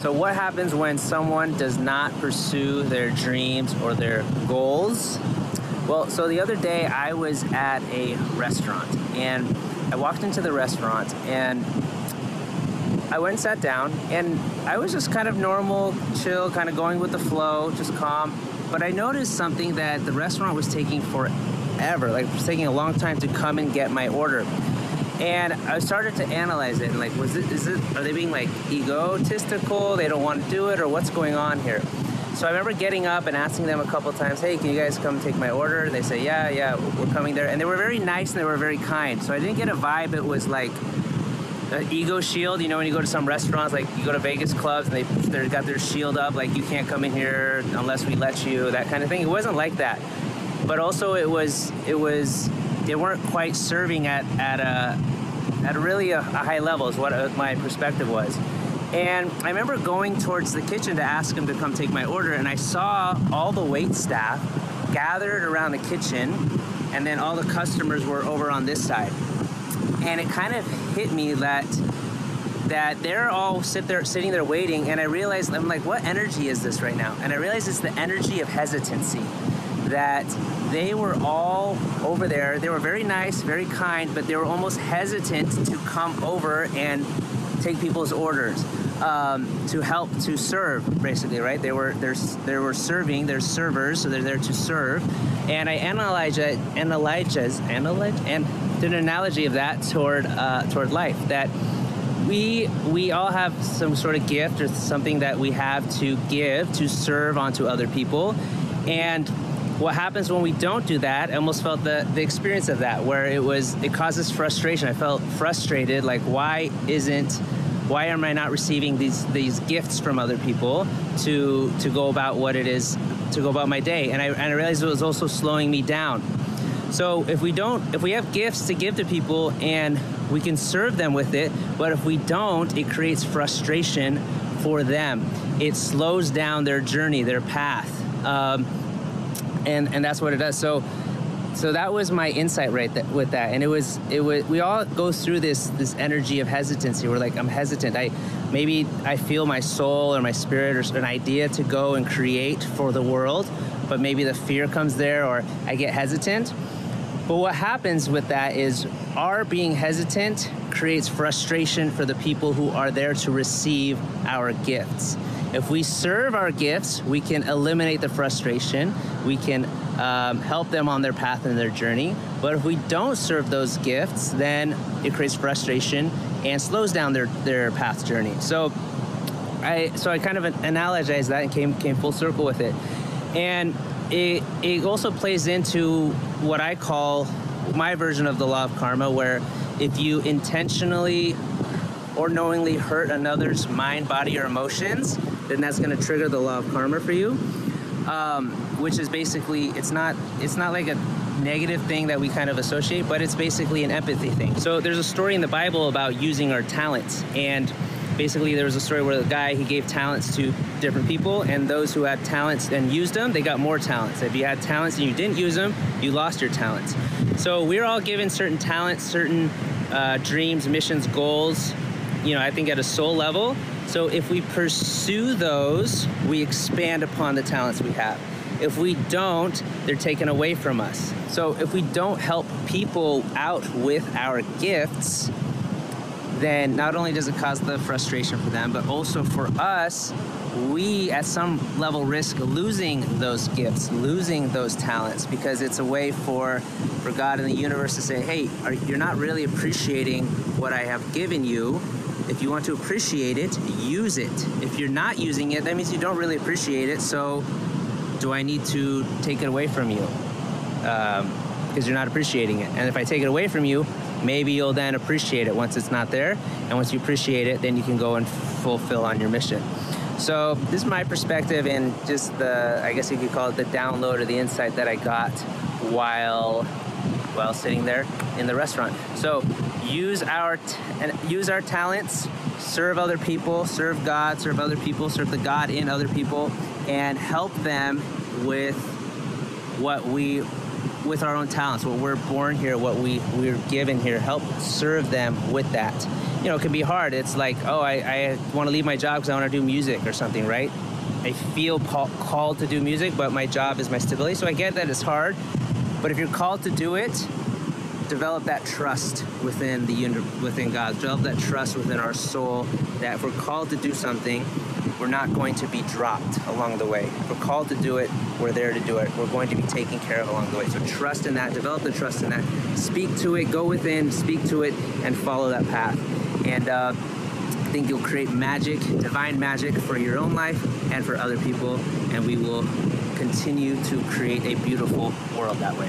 So, what happens when someone does not pursue their dreams or their goals? Well, so the other day I was at a restaurant and I walked into the restaurant and I went and sat down and I was just kind of normal, chill, kind of going with the flow, just calm. But I noticed something that the restaurant was taking forever, like it was taking a long time to come and get my order. And I started to analyze it and like, was it, is it, are they being like egotistical? They don't want to do it or what's going on here? So I remember getting up and asking them a couple times, hey, can you guys come take my order? And they say, yeah, yeah, we're coming there. And they were very nice and they were very kind. So I didn't get a vibe it was like an ego shield. You know, when you go to some restaurants, like you go to Vegas clubs and they, they got their shield up, like you can't come in here unless we let you, that kind of thing. It wasn't like that. But also it was, it was, they weren't quite serving at, at a, at really a, a high level is what uh, my perspective was. And I remember going towards the kitchen to ask him to come take my order, and I saw all the wait staff gathered around the kitchen, and then all the customers were over on this side. And it kind of hit me that that they're all sit there sitting there waiting, and I realized I'm like, what energy is this right now? And I realized it's the energy of hesitancy. That they were all over there. They were very nice, very kind, but they were almost hesitant to come over and take people's orders um, to help to serve basically right? They were there's they were serving they're servers so they're there to serve. And i analyze it analyzes analyze and did an analogy of that toward uh, toward life that we we all have some sort of gift or something that we have to give to serve onto other people. And what happens when we don't do that i almost felt the, the experience of that where it was it causes frustration. I felt frustrated like why isn't why am i not receiving these these gifts from other people to to go about what it is to go about my day? And i, and I realized it was also slowing me down. So if we don't if we have gifts to give to people and we can serve them with it but if we don't it creates frustration for them. It slows down their journey their path. Um, and and that's what it does. So so that was my insight right th- with that. And it was it was we all go through this this energy of hesitancy. We're like i'm hesitant. I maybe i feel my soul or my spirit or an idea to go and create for the world but maybe the fear comes there or i get hesitant. But what happens with that is our being hesitant creates frustration for the people who are there to receive our gifts if we serve our gifts, we can eliminate the frustration. We can um, help them on their path and their journey. But if we don't serve those gifts, then it creates frustration and slows down their, their path journey. So I so I kind of analogized that and came came full circle with it. And it, it also plays into what I call my version of the law of karma, where if you intentionally or knowingly hurt another's mind, body, or emotions, then that's going to trigger the law of karma for you. Um, which is basically it's not it's not like a negative thing that we kind of associate, but it's basically an empathy thing. So there's a story in the Bible about using our talents and basically there was a story where the guy he gave talents to different people and those who had talents and used them they got more talents if you had talents and you didn't use them you lost your talents so we're all given certain talents certain uh, dreams missions goals you know i think at a soul level so if we pursue those, we expand upon the talents we have. If we don't, they're taken away from us. So if we don't help people out with our gifts, then not only does it cause the frustration for them, but also for us, we at some level risk losing those gifts, losing those talents, because it's a way for for God and the universe to say, "Hey, are, you're not really appreciating what I have given you. If you want to appreciate it, use it. If you're not using it, that means you don't really appreciate it. So, do I need to take it away from you? Because um, you're not appreciating it. And if I take it away from you, maybe you'll then appreciate it once it's not there. And once you appreciate it, then you can go and fulfill on your mission. So, this is my perspective and just the, I guess you could call it the download or the insight that I got while while sitting there in the restaurant. So use our use our talents, serve other people, serve God, serve other people, serve the God in other people, and help them with what we with our own talents, what we're born here, what we we're given here. Help serve them with that, you know, it can be hard. It's like, oh, I, I want to leave my job because I want to do music or something, right? I feel called to do music, but my job is my stability. So I get that it's hard. But if you're called to do it, develop that trust within the within God. Develop that trust within our soul that if we're called to do something, we're not going to be dropped along the way. If we're called to do it, we're there to do it. We're going to be taken care of along the way. So trust in that. Develop the trust in that. Speak to it. Go within. Speak to it, and follow that path. And uh, I think you'll create magic, divine magic for your own life and for other people, and we will continue to create a beautiful world that way.